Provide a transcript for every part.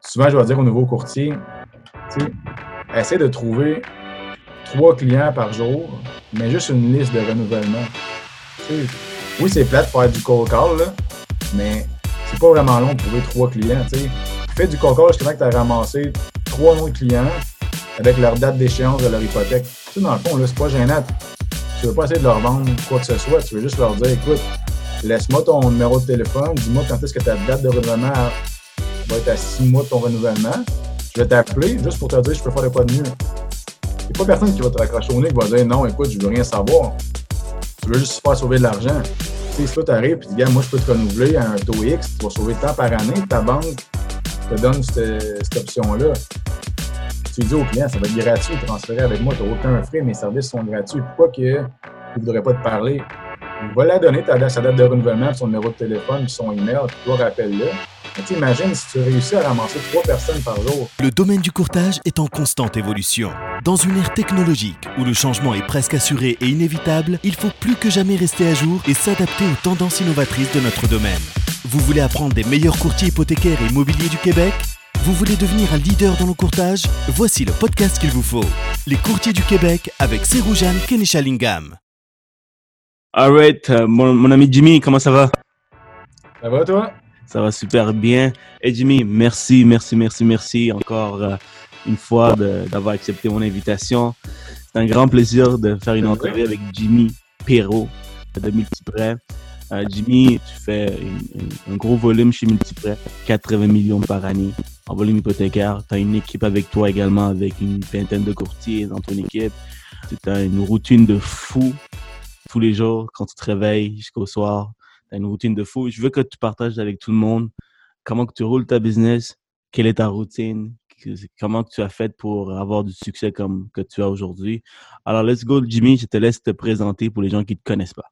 souvent, je vais dire au nouveau courtier, essaie de trouver trois clients par jour, mais juste une liste de renouvellement. oui, c'est plate de faire du cold call, mais c'est pas vraiment long de trouver trois clients. Tu fais du cold call justement que tu as ramassé trois nouveaux clients avec leur date d'échéance de leur hypothèque. Tu dans le fond, c'est pas gênant. Tu veux pas essayer de leur vendre quoi que ce soit. Tu veux juste leur dire, écoute, laisse-moi ton numéro de téléphone, dis-moi quand est-ce que ta date de renouvellement va être à six mois de ton renouvellement. Je vais t'appeler juste pour te dire je peux faire de quoi de mieux. Il n'y a pas personne qui va te raccrocher au nez qui va dire non, écoute, je veux rien savoir. Tu veux juste faire sauver de l'argent. Si toi, tu arrives et tu dis, moi, je peux te renouveler à un taux X, tu vas sauver tant par année, ta banque te donne cette, option-là. Tu dis au client, ça va être gratuit, transférer avec moi, tu n'as aucun frais, mes services sont gratuits. Pourquoi qu'il ne voudrait pas te parler? Il va la donner ta, sa date de renouvellement, son numéro de téléphone, son email, puis toi, rappelle-le. Imagine si tu réussis à ramasser trois personnes par jour. Le domaine du courtage est en constante évolution. Dans une ère technologique où le changement est presque assuré et inévitable, il faut plus que jamais rester à jour et s'adapter aux tendances innovatrices de notre domaine. Vous voulez apprendre des meilleurs courtiers hypothécaires et immobiliers du Québec? Vous voulez devenir un leader dans le courtage? Voici le podcast qu'il vous faut. Les courtiers du Québec avec Seroujane Kenishalingam. Alright, euh, mon, mon ami Jimmy, comment ça va? Ça va toi? Ça va super bien. Et Jimmy, merci, merci, merci, merci encore euh, une fois d'avoir accepté mon invitation. C'est un grand plaisir de faire une entrevue avec Jimmy Perrault de Multiprêt. Euh, Jimmy, tu fais un gros volume chez Multiprêt, 80 millions par année en volume hypothécaire. Tu as une équipe avec toi également, avec une vingtaine de courtiers dans ton équipe. Tu as une routine de fou tous les jours quand tu te réveilles jusqu'au soir tu as une routine de fou. Je veux que tu partages avec tout le monde comment que tu roules ta business, quelle est ta routine, comment que tu as fait pour avoir du succès comme que tu as aujourd'hui. Alors, let's go, Jimmy. Je te laisse te présenter pour les gens qui ne te connaissent pas.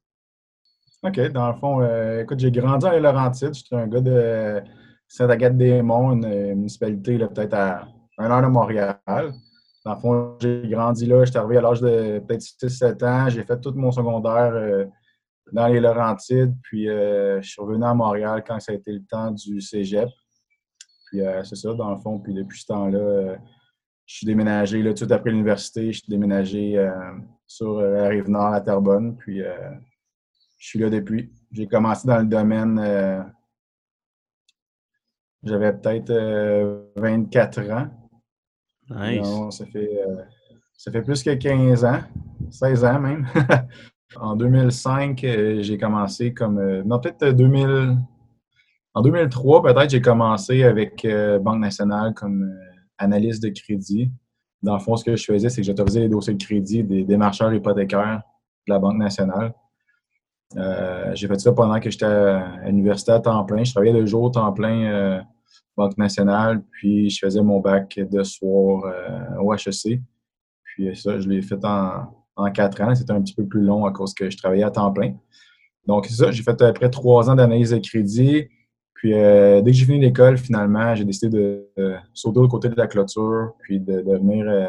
OK. Dans le fond, euh, écoute, j'ai grandi à Laurentides. Je suis un gars de Saint-Agathe-des-Monts, une municipalité peut-être à un heure de Montréal. Dans le fond, j'ai grandi là. J'étais arrivé à l'âge de peut-être 6-7 ans. J'ai fait tout mon secondaire euh, dans les Laurentides. Puis euh, je suis revenu à Montréal quand ça a été le temps du cégep. Puis euh, c'est ça, dans le fond. Puis depuis ce temps-là, euh, je suis déménagé, là, tout après l'université, je suis déménagé sur la rive nord à Terrebonne. Puis je suis là depuis. J'ai commencé dans le domaine. J'avais peut-être 24 ans. Nice. ça, fait, ça fait plus que 15 ans, 16 ans même. En 2005, euh, j'ai commencé comme. Euh, non, peut-être 2000. Euh, en 2003, peut-être, j'ai commencé avec Banque nationale comme analyste de crédit. Dans le fond, ce que je faisais, c'est que j'autorisais les dossiers de crédit des démarcheurs hypothécaires de la Banque nationale. j'ai fait ça pendant que j'étais à l'université à temps plein. Je travaillais de jour temps plein Banque nationale, puis je faisais mon bac de soir au HEC. Puis ça, je l'ai fait en, en quatre ans. C'était un petit peu plus long à cause que je travaillais à temps plein. Donc, c'est ça, j'ai fait à peu près trois ans d'analyse de crédit. Puis, euh, dès que j'ai fini l'école, finalement, j'ai décidé de sauter au côté de la clôture, puis de, devenir euh,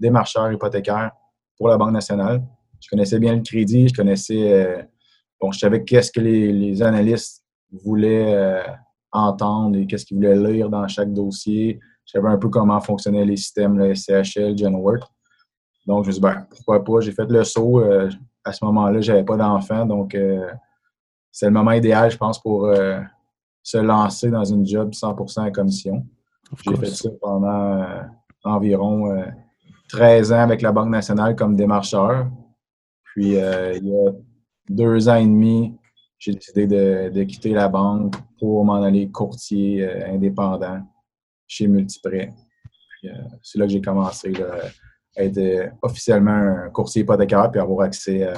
démarcheur hypothécaire pour la Banque nationale. Je connaissais bien le crédit, je connaissais, euh, bon, je savais qu'est-ce que les, analystes voulaient entendre et qu'est-ce qu'ils voulaient lire dans chaque dossier. Je savais un peu comment fonctionnaient les systèmes, le SCHL, Genworth. Donc, je me suis dit, ben, pourquoi pas? J'ai fait le saut. Euh, à ce moment-là, je n'avais pas d'enfant. Donc, euh, c'est le moment idéal, je pense, pour euh, se lancer dans une job 100% à commission. J'ai fait ça pendant environ 13 ans avec la Banque nationale comme démarcheur. Puis, il y a deux ans et demi, j'ai décidé de, quitter la banque pour m'en aller courtier indépendant chez Multiprêt. c'est là que j'ai commencé être officiellement un courtier hypothécaire puis avoir accès euh,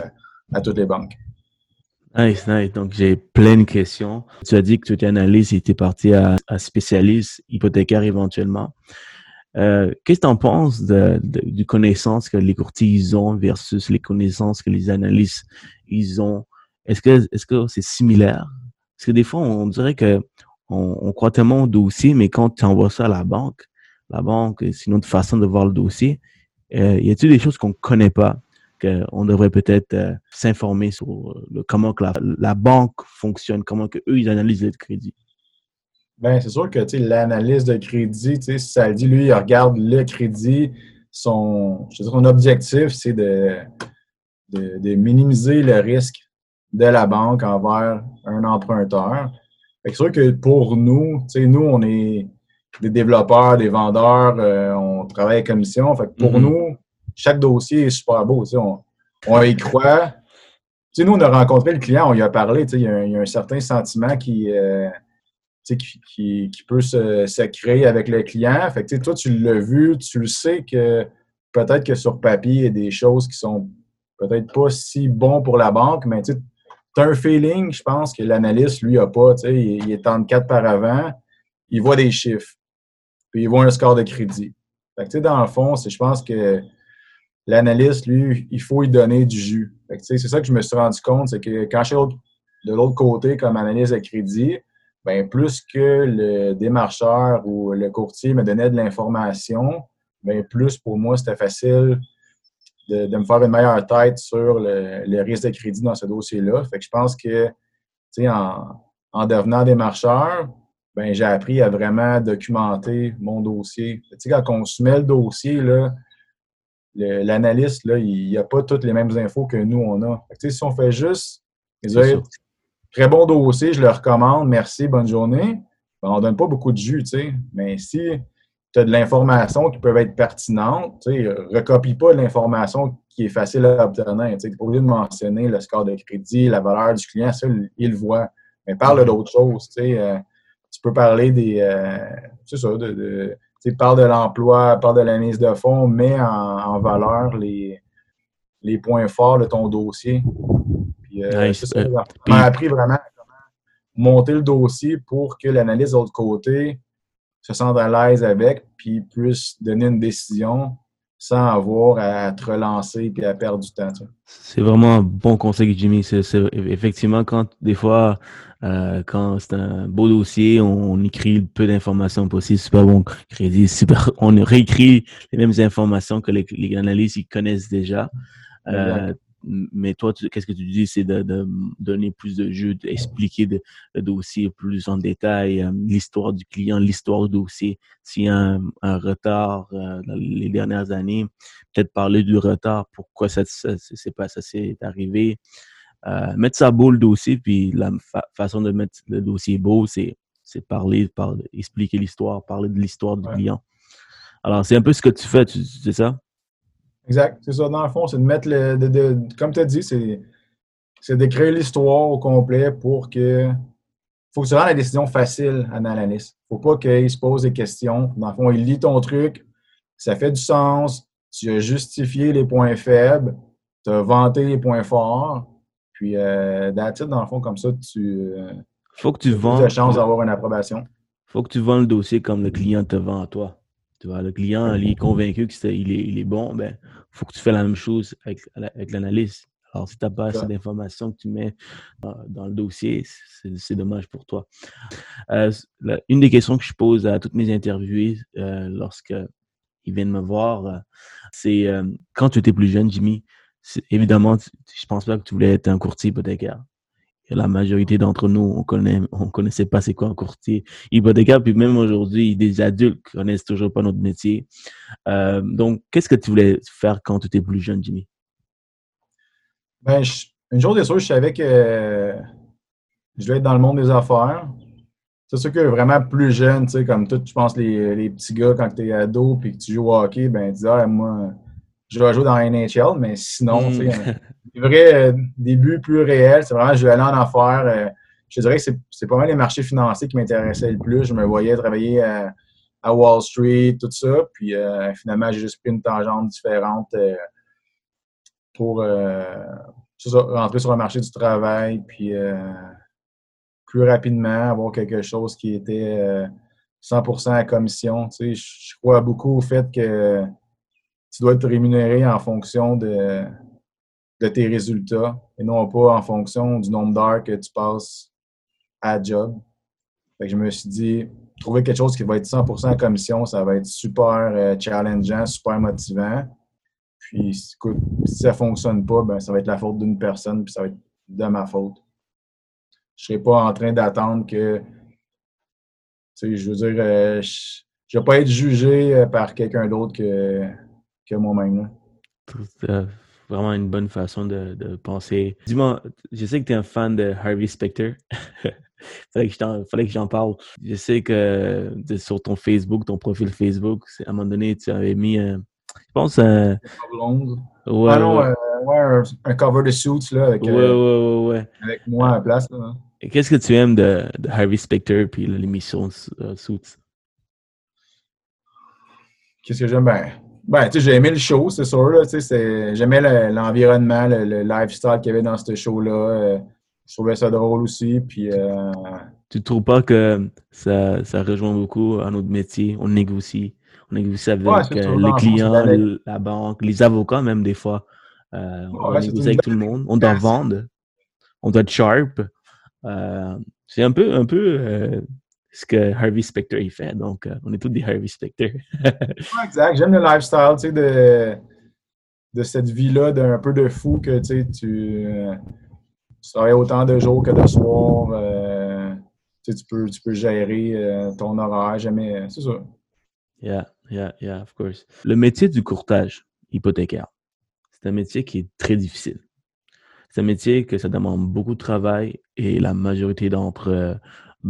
à, toutes les banques. Nice, nice. Donc, j'ai plein de questions. Tu as dit que tu étais analyste et tu es parti à, spécialiste hypothécaire éventuellement. Euh, qu'est-ce que tu en penses de, du connaissance que les courtiers ont versus les connaissances que les analystes ils ont? Est-ce que est-ce que c'est similaire? Parce que des fois, on dirait que on croit tellement au dossier, mais quand tu envoies ça à la banque, la banque, c'est une autre façon de voir le dossier. Euh, y a-t-il des choses qu'on ne connaît pas, qu'on devrait peut-être euh, s'informer sur euh, comment que la, banque fonctionne, comment que eux ils analysent les crédits? Ben, c'est sûr que l'analyse de crédit, ça le dit, lui, il regarde le crédit, son, je son objectif, c'est de, de, minimiser le risque de la banque envers un emprunteur. C'est sûr que pour nous, nous, on est des développeurs, des vendeurs, euh, on travaille à commission. Fait pour mm-hmm. nous, chaque dossier est super beau. On, on y croit. nous, on a rencontré le client, on lui a parlé. Il y, a un certain sentiment qui, euh, qui, peut se, créer avec le client. Fait que, toi, tu l'as vu, tu le sais que peut-être que sur papier, il y a des choses qui sont peut-être pas si bons pour la banque, mais tu as un feeling, je pense, que l'analyste, lui, n'a pas. Il, il est en quatre par avant, il voit des chiffres, puis il voit un score de crédit. Dans le fond, je pense que l'analyste, lui, il faut lui donner du jus. C'est ça que je me suis rendu compte, c'est que quand je suis de l'autre côté comme analyse de crédit, ben, plus que le démarcheur ou le courtier me donnait de l'information, ben, plus pour moi, c'était facile de, me faire une meilleure tête sur le, risque de crédit dans ce dossier-là. Fait que je pense que, en, en devenant démarcheur, ben, j'ai appris à vraiment documenter mon dossier. Tu quand on se met le dossier, l'analyste, il n'y a pas toutes les mêmes infos que nous, on a. si on fait juste, Très bon dossier, je le recommande, merci, bonne journée. Ben, on ne donne pas beaucoup de jus, tu sais. Mais si tu as de l'information qui peut être pertinente, tu sais, recopie pas l'information qui est facile à obtenir. Tu n'es pas obligé de mentionner le score de crédit, la valeur du client, ça, il le voit. Mais parle d'autres choses, tu sais. Euh, tu peux parler des. Euh, c'est ça, de, tu parle de l'emploi, parle de la mise de fonds, mets en, valeur les, les points forts de ton dossier. Euh, on a appris vraiment comment monter le dossier pour que l'analyse de l'autre côté se sente à l'aise avec, puis puisse donner une décision sans avoir à te relancer et à perdre du temps. C'est vraiment un bon conseil, Jimmy. Effectivement quand des fois, euh, quand c'est un beau dossier, on, écrit le peu d'informations possible, super bon crédit, super, on réécrit les mêmes informations que les, les analystes ils connaissent déjà. Euh, mais toi, qu'est-ce que tu dis, c'est de, donner plus de jeu, d'expliquer le dossier plus en détail, euh, l'histoire du client, l'histoire du dossier. S'il y a un, retard euh, dans les dernières années, peut-être parler du retard, pourquoi ça, c'est pas ça s'est arrivé. Euh, mettre ça beau le dossier, puis la façon de mettre le dossier beau, c'est c'est parler, parler, expliquer l'histoire, parler de l'histoire du client. Alors, c'est un peu ce que tu fais, tu sais ça? Exact. C'est ça, dans le fond, c'est de mettre le. De, comme tu as dit, c'est, c'est d'écrire l'histoire au complet pour que. faut que tu rendes la décision facile à l'analyste. faut pas qu'il se pose des questions. Dans le fond, il lit ton truc, ça fait du sens, tu as justifié les points faibles, tu as vanté les points forts, puis euh, dans le fond, comme ça, tu. Euh, faut que tu vends. as chance d'avoir une approbation. faut que tu vends le dossier comme le client te vend à toi. Tu vois, le client, il est convaincu qu'il est, il est bon, ben, faut que tu fasses la même chose avec, avec l'analyste. Alors, si tu n'as pas assez d'informations que tu mets dans, le dossier, c'est dommage pour toi. Euh, une des questions que je pose à toutes mes interviewés euh, lorsqu'ils viennent me voir, euh, c'est quand tu étais plus jeune, Jimmy, évidemment, je pense pas que tu voulais être un courtier hypothécaire la majorité d'entre nous, on connaît, on connaissait pas c'est quoi un courtier hypothécaire, puis même aujourd'hui, des adultes connaissent toujours pas notre métier. Euh, donc, qu'est-ce que tu voulais faire quand tu étais plus jeune, Jimmy? Ben, une chose est sûre, je savais que je devais être dans le monde des affaires. C'est sûr que vraiment plus jeune, tu sais, comme tout, je pense, les, les petits gars, quand tu es ado puis que tu joues au hockey, ben, tu dis, ah, moi, je vais jouer dans la NHL, mais sinon, mm. des vrais euh, débuts plus réels, c'est vraiment, je vais aller en affaires. Euh, je dirais que c'est pas mal les marchés financiers qui m'intéressaient le plus. Je me voyais travailler à, Wall Street, tout ça. Puis euh, finalement, j'ai juste pris une tangente différente pour rentrer sur le marché du travail, puis plus rapidement avoir quelque chose qui était 100% à commission. Tu sais, je crois beaucoup au fait que tu dois être rémunéré en fonction de, de tes résultats et non pas en fonction du nombre d'heures que tu passes à job. je me suis dit, trouver quelque chose qui va être 100% en commission, ça va être super euh, challengeant, super motivant. Puis, si ça ne fonctionne pas, ben, ça va être la faute d'une personne, puis ça va être de ma faute. Je ne serai pas en train d'attendre que je veux dire, euh, je ne vais pas être jugé euh, par quelqu'un d'autre que, que moi-même. C'est vraiment une bonne façon de, de penser. Dis-moi, je sais que tu es un fan de Harvey Specter. fallait que j'en parle. Je sais que sur ton Facebook, ton profil Facebook, à un moment donné, tu avais mis, je pense. Ouais, ah non, ouais. un, cover de Suits là, avec, avec moi à la place. Là. Qu'est-ce que tu aimes de, de Harvey Specter puis l'émission euh, Suits? Qu'est-ce que j'aime? Ben, ben j'ai aimé le show, c'est sûr. J'aimais l'environnement, le, lifestyle qu'il y avait dans ce show-là. Euh, je trouvais ça drôle aussi. Puis, euh... Tu trouves pas que ça, ça, rejoint beaucoup à notre métier? On négocie. On négocie avec euh, les clients, la banque, les avocats même des fois. on négocie avec tout le monde. On doit vendre. On doit être sharp. C'est un peu, un peu ce que Harvey Specter il fait. Donc, euh, on est tous des Harvey Specter. exact. J'aime le lifestyle, tu sais, de, de cette vie-là, d'un peu de fou que, tu sais, tu, travailles autant de jours que de soirs. tu, sais, tu, peux, tu peux gérer ton horaire, jamais. C'est ça. Yeah, yeah, yeah, of course. Le métier du courtage hypothécaire, c'est un métier qui est très difficile. C'est un métier que ça demande beaucoup de travail et la majorité d'entre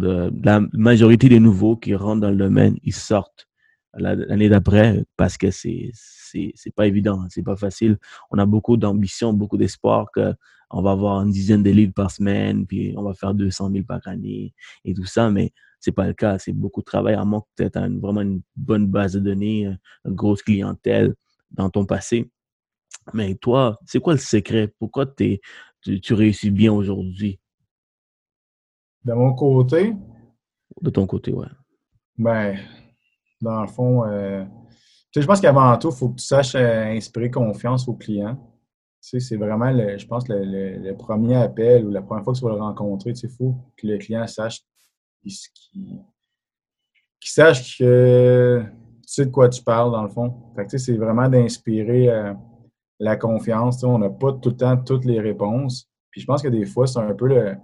la majorité des nouveaux qui rentrent dans le domaine, ils sortent l'année d'après parce que c'est c'est pas évident, c'est pas facile. On a beaucoup d'ambition, beaucoup d'espoir que on va avoir une dizaine de livres par semaine, puis on va faire 200 000 par année et tout ça, mais c'est pas le cas. C'est beaucoup de travail, à moins que tu aies vraiment une bonne base de données, une grosse clientèle dans ton passé. Mais toi, c'est quoi le secret? Pourquoi tu réussis bien aujourd'hui? De mon côté? De ton côté, ouais. Ben, dans le fond, euh, je pense qu'avant tout, il faut que tu saches euh, inspirer confiance aux clients. Tu sais, c'est vraiment, le, je pense, le, premier appel ou la première fois que tu vas le rencontrer. Tu sais, il faut que le client sache qu'il sache que tu sais de quoi tu parles, dans le fond. Fait que, tu sais, c'est vraiment d'inspirer euh, la confiance. on n'a pas tout le temps toutes les réponses. Puis je pense que des fois, c'est un peu le,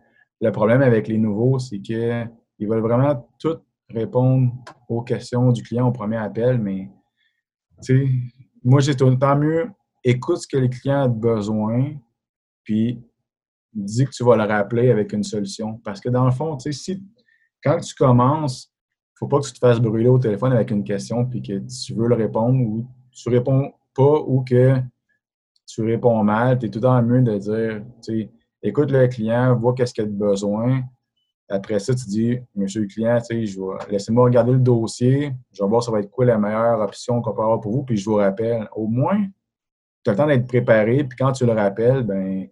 problème avec les nouveaux, c'est qu'ils veulent vraiment tout répondre aux questions du client au premier appel, mais moi, j'ai tout le temps mieux écoute ce que le client a besoin, puis dis que tu vas le rappeler avec une solution. Parce que dans le fond, si quand tu commences, il ne faut pas que tu te fasses brûler au téléphone avec une question puis que tu veux le répondre ou tu réponds pas ou que tu réponds mal, tu es tout le temps mieux de dire, tu sais, écoute le client, vois qu'est-ce qu'il a de besoin. Après ça, tu dis, monsieur le client, laissez-moi regarder le dossier, je vais voir ça va être quoi la meilleure option qu'on peut avoir pour vous, puis je vous rappelle. Au moins, tu as le temps d'être préparé, puis quand tu le rappelles, ben,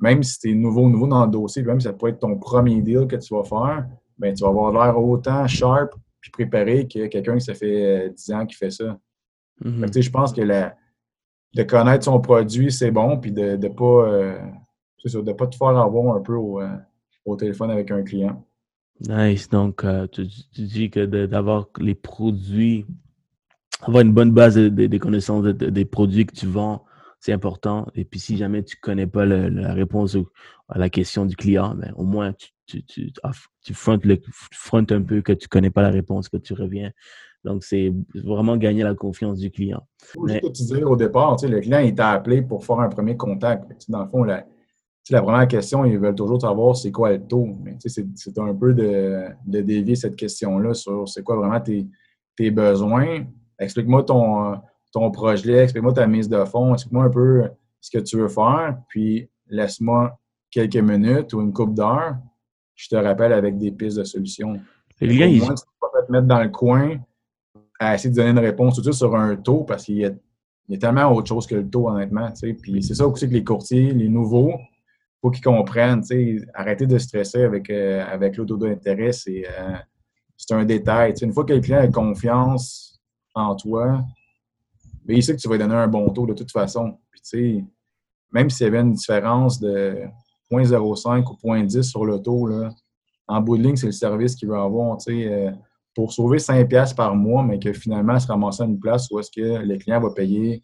même si tu es nouveau, nouveau dans le dossier, même si ça peut être ton premier deal que tu vas faire, ben, tu vas avoir l'air autant sharp puis préparé que quelqu'un qui ça fait 10 ans qui fait ça. Mm-hmm. je pense que la, de connaître son produit, c'est bon, puis de ne pas, euh, de pas te faire avoir un peu au, euh, au, téléphone avec un client. Nice. Donc, euh, tu, dis que d'avoir les produits, avoir une bonne base de, connaissances des produits que tu vends, c'est important. Et puis, si jamais tu ne connais pas la réponse à la question du client, ben, au moins, tu, tu, tu, tu frontes, le, un peu que tu ne connais pas la réponse, que tu reviens donc, c'est vraiment gagner la confiance du client. Mais... que tu disais au départ, le client il t'a appelé pour faire un premier contact. Dans le fond, la, la première question, ils veulent toujours savoir c'est quoi le taux. Mais c'est un peu de, de, dévier cette question-là sur c'est quoi vraiment tes, tes besoins. Explique-moi ton, ton projet, explique-moi ta mise de fonds, explique-moi un peu ce que tu veux faire, puis laisse-moi quelques minutes ou une coupe d'heure. Je te rappelle avec des pistes de solutions. Le client, il... Moins, tu pas te mettre dans le coin à essayer de donner une réponse tout de suite sur un taux parce qu'il y, a tellement autre chose que le taux, honnêtement. Puis c'est ça aussi que les courtiers, les nouveaux, faut qu'ils comprennent. Arrêtez de stresser avec, euh, avec d'intérêt, euh, c'est un détail. une fois que le client a confiance en toi, bien, il sait que tu vas lui donner un bon taux de toute façon. Même s'il y avait une différence de 0.05 ou 0.10 sur le taux, là, en bout de ligne, c'est le service qu'il veut avoir. Euh, pour sauver 5 pièces par mois, mais que finalement, se ramasser à une place où est-ce que le client va payer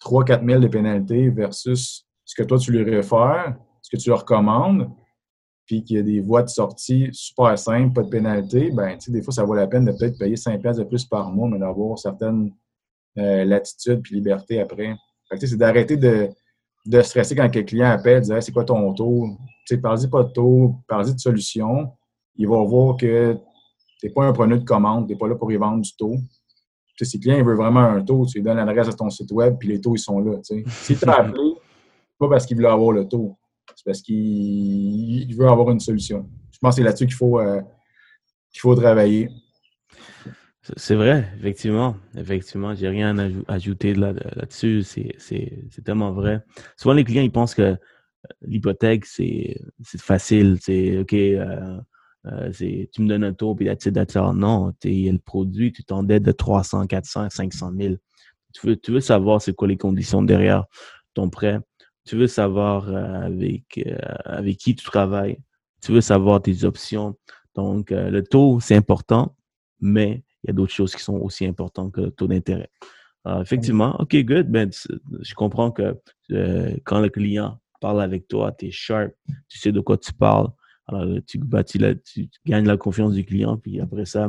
3-4 000 de pénalités versus ce que toi, tu lui réfères, ce que tu lui recommandes, puis qu'il y a des voies de sortie super simples, pas de pénalité, ben, des fois, ça vaut la peine de peut-être payer 5 de plus par mois, mais d'avoir certaines euh, latitudes puis liberté après. c'est d'arrêter de, de, stresser quand le client appelle, dire c'est quoi ton taux? Parle-y pas de taux, parle-y de solution. Il va voir que tu n'es pas un preneur de commande, tu n'es pas là pour y vendre du taux. si le client veut vraiment un taux, tu lui donnes l'adresse de ton site web, puis les taux, ils sont là. Si tu as appelé, pas parce qu'il veut avoir le taux c'est parce qu'il veut avoir une solution. Je pense que c'est là-dessus qu'il faut, euh, faut travailler. C'est vrai, effectivement. Effectivement, j'ai rien à ajouter là-dessus. c'est tellement vrai. Souvent, les clients, ils pensent que euh, l'hypothèque, c'est facile. C'est OK, euh, tu me donnes un taux, puis là Non, il y a le produit, tu t'endettes de 300, 400, 500 000. Tu veux, tu veux savoir c'est quoi les conditions derrière ton prêt tu veux savoir euh, avec, euh, avec qui tu travailles, tu veux savoir tes options. Donc, euh, le taux, c'est important, mais il y a d'autres choses qui sont aussi importantes que le taux d'intérêt. effectivement, OK, good. Ben, je comprends que quand le client parle avec toi, tu es sharp, tu sais de quoi tu parles. Alors, tu, bâtis tu gagnes la confiance du client, puis après ça,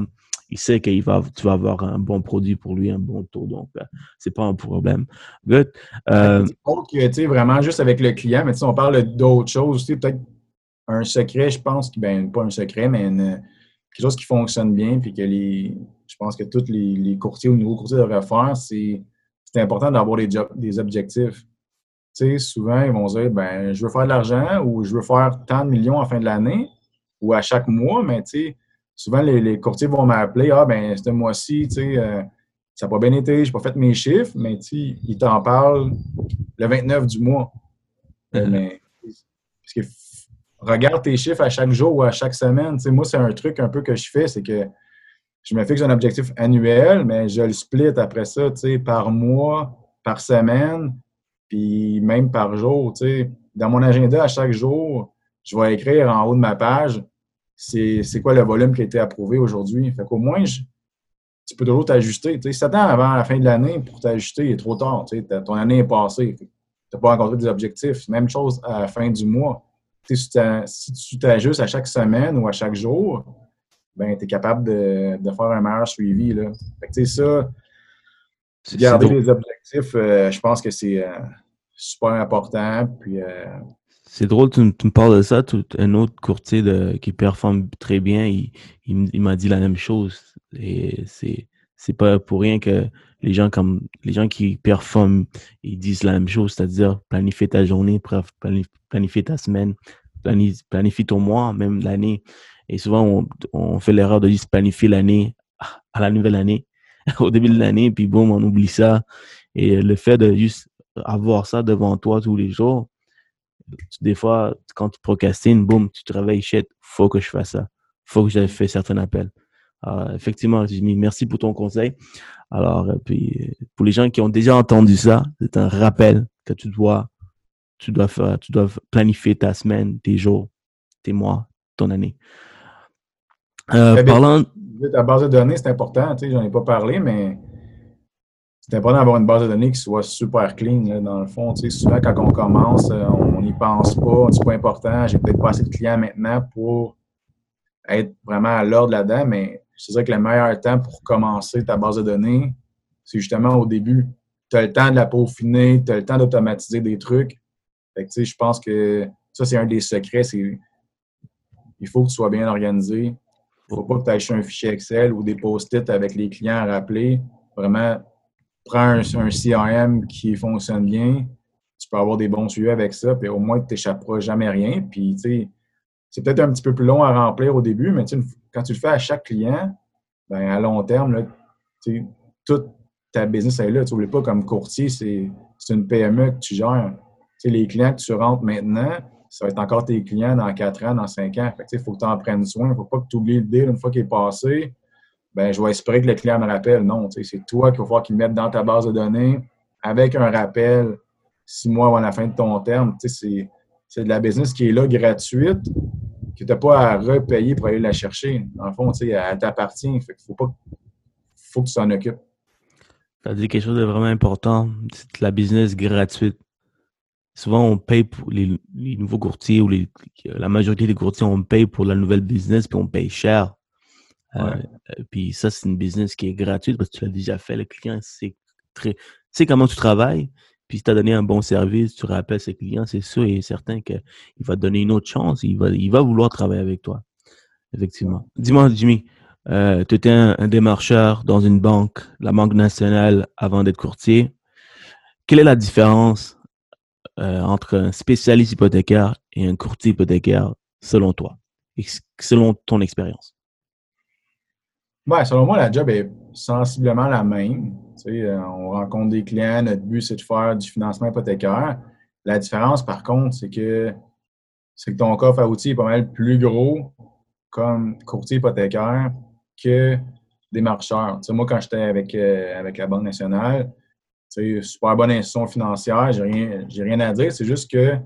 il sait que va, tu vas avoir un bon produit pour lui, un bon taux. Donc, ce euh, c'est pas un problème. Good. Euh, tu sais, vraiment juste avec le client, mais on parle d'autres choses. Peut-être un secret, je pense, que, ben, pas un secret, mais quelque chose qui fonctionne bien, puis que les, je pense que tous les, courtiers ou nouveaux courtiers devraient faire, c'est important d'avoir des, des objectifs. Tu sais, souvent, ils vont dire, ben, je veux faire de l'argent ou je veux faire tant de millions à la fin de l'année ou à chaque mois, mais tu sais, souvent, les, courtiers vont m'appeler Ah, ben, ce mois-ci, tu sais, euh, ça n'a pas bien été, je n'ai pas fait mes chiffres, mais tu sais, ils t'en parlent le 29 du mois. Euh, mm-hmm. mais, parce que regarde tes chiffres à chaque jour ou à chaque semaine. Tu sais, moi, c'est un truc un peu que je fais, c'est que je me fixe un objectif annuel, mais je le split après ça, tu sais, par mois, par semaine, puis même par jour. Tu sais. Dans mon agenda, à chaque jour, je vais écrire en haut de ma page c'est quoi le volume qui a été approuvé aujourd'hui? Fait qu'au moins, tu peux toujours t'ajuster. Si tu attends avant la fin de l'année pour t'ajuster, il est trop tard. Ton année est passée. Tu n'as pas rencontré des objectifs. Même chose à la fin du mois. si tu t'ajustes à chaque semaine ou à chaque jour, ben, tu es capable de, faire un meilleur suivi. Là. Fait ça, garder les objectifs, euh, je pense que c'est euh, super important. Puis, euh, c'est drôle, tu, me parles de ça. un autre courtier qui performe très bien, il, m'a dit la même chose. Et c'est, c'est pas pour rien que les gens comme les gens qui performent, ils disent la même chose, c'est-à-dire planifier ta journée, planifier ta semaine, planifier ton mois, même l'année. Et souvent, on, fait l'erreur de juste planifier l'année à la nouvelle année, au début de l'année, puis boum, on oublie ça. Et le fait de juste avoir ça devant toi tous les jours, des fois, quand tu procrastines, boum, tu te réveilles, shit, faut que je fasse ça. faut que j'aille faire certains appels. effectivement, Jimmy, merci pour ton conseil. Alors, euh, puis, pour les gens qui ont déjà entendu ça, c'est un rappel que tu dois, tu dois faire, tu dois planifier ta semaine, tes jours, tes mois, ton année. Euh, parlant... Ta base de données, c'est important, tu sais, j'en ai pas parlé, mais c'est important d'avoir une base de données qui soit super clean, dans le fond. Tu sais, souvent, quand on commence, euh, on n'y pense pas, c'est pas important, j'ai peut-être pas assez de clients maintenant pour être vraiment à l'ordre là-dedans, mais c'est vrai que le meilleur temps pour commencer ta base de données, c'est justement au début. Tu as le temps de la peaufiner, tu as le temps d'automatiser des trucs. Tu sais, je pense que ça, c'est un des secrets, c'est il faut que tu sois bien organisé. Il ne faut pas que tu ailles un fichier Excel ou des post-it avec les clients à rappeler. Vraiment, prends un, CRM qui fonctionne bien, tu peux avoir des bons suivis avec ça, puis au moins tu n'échapperas jamais rien. Puis, tu sais, c'est peut-être un petit peu plus long à remplir au début, mais quand tu le fais à chaque client, ben, à long terme, là, toute ta business est là. Tu n'oublies pas comme courtier, c'est une PME que tu gères. sais, les clients que tu rentres maintenant, ça va être encore tes clients dans 4 ans, dans 5 ans. Il faut que tu en prennes soin. Il ne faut pas que tu oublies le deal une fois qu'il est passé ben, je vais espérer que le client me rappelle. Non, c'est toi qui va falloir qu'il mette dans ta base de données avec un rappel six mois avant la fin de ton terme. C'est de la business qui est là gratuite, que tu n'as pas à repayer pour aller la chercher. Dans le fond, elle t'appartient. Il faut, pas, faut que tu t'en occupes. Tu as dit quelque chose de vraiment important. C'est la business gratuite. souvent on paye pour les, nouveaux courtiers ou la majorité des courtiers, on paye pour la nouvelle business, puis on paye cher. Euh, puis ça, c'est une business qui est gratuite parce que tu l'as déjà fait. Le client sait, très, sait comment tu travailles. Puis si tu as donné un bon service, tu rappelles ses clients, c'est sûr et certain qu'il va te donner une autre chance. Il va, il va vouloir travailler avec toi. Effectivement. Dis-moi, Jimmy, euh, tu étais un, démarcheur dans une banque, la Banque nationale, avant d'être courtier. Quelle est la différence euh, entre un spécialiste hypothécaire et un courtier hypothécaire selon toi, selon ton expérience? Ouais, selon moi, la job est sensiblement la même. Euh, on rencontre des clients, notre but, c'est de faire du financement hypothécaire. La différence, par contre, c'est que c'est que ton coffre à outils est pas mal plus gros comme courtier hypothécaire que des marcheurs. moi, quand j'étais avec, euh, avec la Banque nationale, super bonne institution financière, j'ai rien, rien à dire. C'est juste que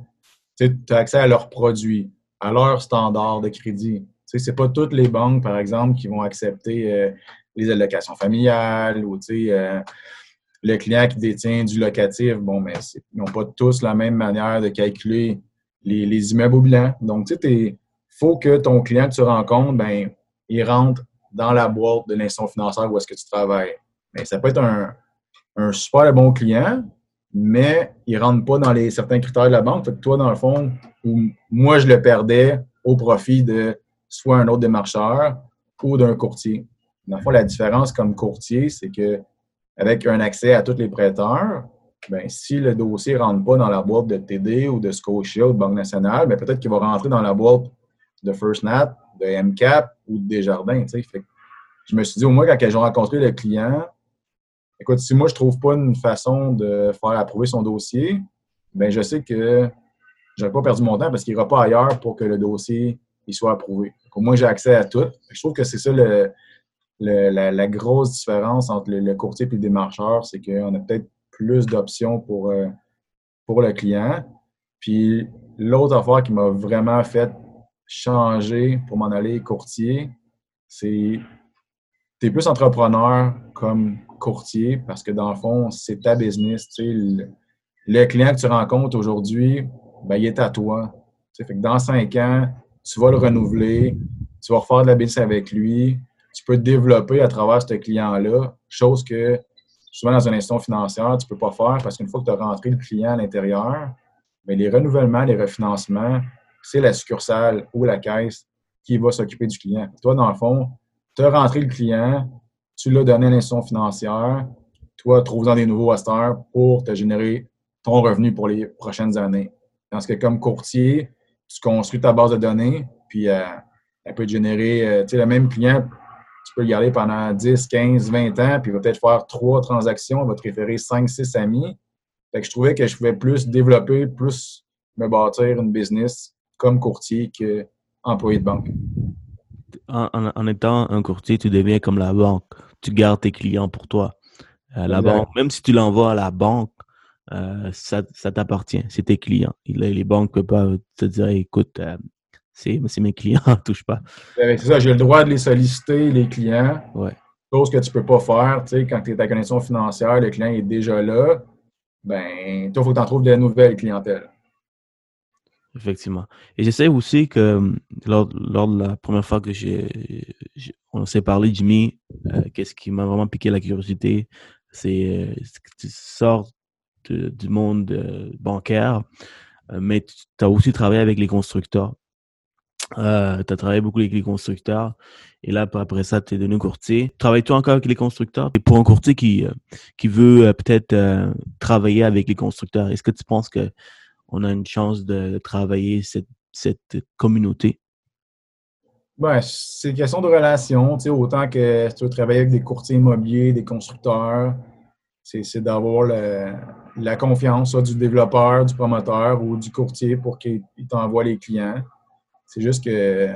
tu as accès à leurs produits, à leurs standards de crédit. Ce n'est pas toutes les banques, par exemple, qui vont accepter euh, les allocations familiales ou euh, le client qui détient du locatif. Bon, mais ils n'ont pas tous la même manière de calculer les, les immeubles au bilan. Donc, sais, il faut que ton client que tu rencontres, ben, il rentre dans la boîte de l'institution financière où est-ce que tu travailles. Ça peut être un, un super bon client, mais il ne rentre pas dans les certains critères de la banque. Fait que toi, dans le fond, moi, je le perdais au profit de soit un autre démarcheur ou d'un courtier. Dans la différence comme courtier, c'est que avec un accès à tous les prêteurs, ben, si le dossier ne rentre pas dans la boîte de TD ou de Scotia ou de Banque nationale, ben, peut-être qu'il va rentrer dans la boîte de First Nat, de MCAP ou de Desjardins. Je me suis dit, au moins, quand j'ai rencontré le client, écoute, si moi, je ne trouve pas une façon de faire approuver son dossier, ben je sais que je n'aurais pas perdu mon temps parce qu'il n'ira pas ailleurs pour que le dossier il soit approuvé. au moins, j'ai accès à tout. Je trouve que c'est ça le, la, grosse différence entre le, courtier et le démarcheur, c'est qu'on a peut-être plus d'options pour, euh, pour le client. Puis l'autre affaire qui m'a vraiment fait changer pour m'en aller courtier, c'est tu es plus entrepreneur comme courtier parce que dans le fond, c'est ta business. Le, le, client que tu rencontres aujourd'hui, ben, il est à toi. Fait que dans cinq ans, tu vas le renouveler, tu vas refaire de la business avec lui, tu peux te développer à travers ce client-là, chose que souvent dans une institution financière, tu ne peux pas faire parce qu'une fois que tu as rentré le client à l'intérieur, mais les renouvellements, les refinancements, c'est la succursale ou la caisse qui va s'occuper du client. Toi, dans le fond, tu as rentré le client, tu l'as donné à l'institution financière, toi, trouve-en des nouveaux asters pour te générer ton revenu pour les prochaines années. Parce que comme courtier, tu construis ta base de données, puis euh, elle peut générer, euh, tu sais, le même client, tu peux le garder pendant 10, 15, 20 ans, puis il va peut-être faire trois transactions, il va te référer 5, 6 amis. Fait que je trouvais que je pouvais plus développer, plus me bâtir une business comme courtier qu'employé de banque. En, étant un courtier, tu deviens comme la banque. Tu gardes tes clients pour toi. Euh, la banque, même si tu l'envoies à la banque, euh, ça, t'appartient. C'est tes clients. Les, banques ne peuvent pas te dire écoute, euh, c'est mes clients, touche pas. Ben, c'est ça, j'ai le droit de les solliciter, les clients. Ouais. Chose que tu ne peux pas faire. Tu sais, quand tu es ta connexion financière, le client est déjà là. Ben, toi, il faut que tu en trouves de nouvelles clientèles. Effectivement. Et j'essaie aussi que lors, de la première fois que j'ai, on s'est parlé, Jimmy, euh, qu'est-ce qui m'a vraiment piqué la curiosité, c'est que tu sors du monde euh, bancaire, euh, mais tu as aussi travaillé avec les constructeurs. Euh, tu as travaillé beaucoup avec les constructeurs. Et là, après ça, tu es devenu courtier. Travailles-tu encore avec les constructeurs? Et pour un courtier qui, qui veut peut-être travailler avec les constructeurs, est-ce que tu penses qu'on a une chance de travailler cette, cette communauté? Ben, c'est une question de relation. Autant que tu veux travailler avec des courtiers immobiliers, des constructeurs, c'est d'avoir la confiance du développeur, du promoteur ou du courtier pour qu'il t'envoie les clients. C'est juste que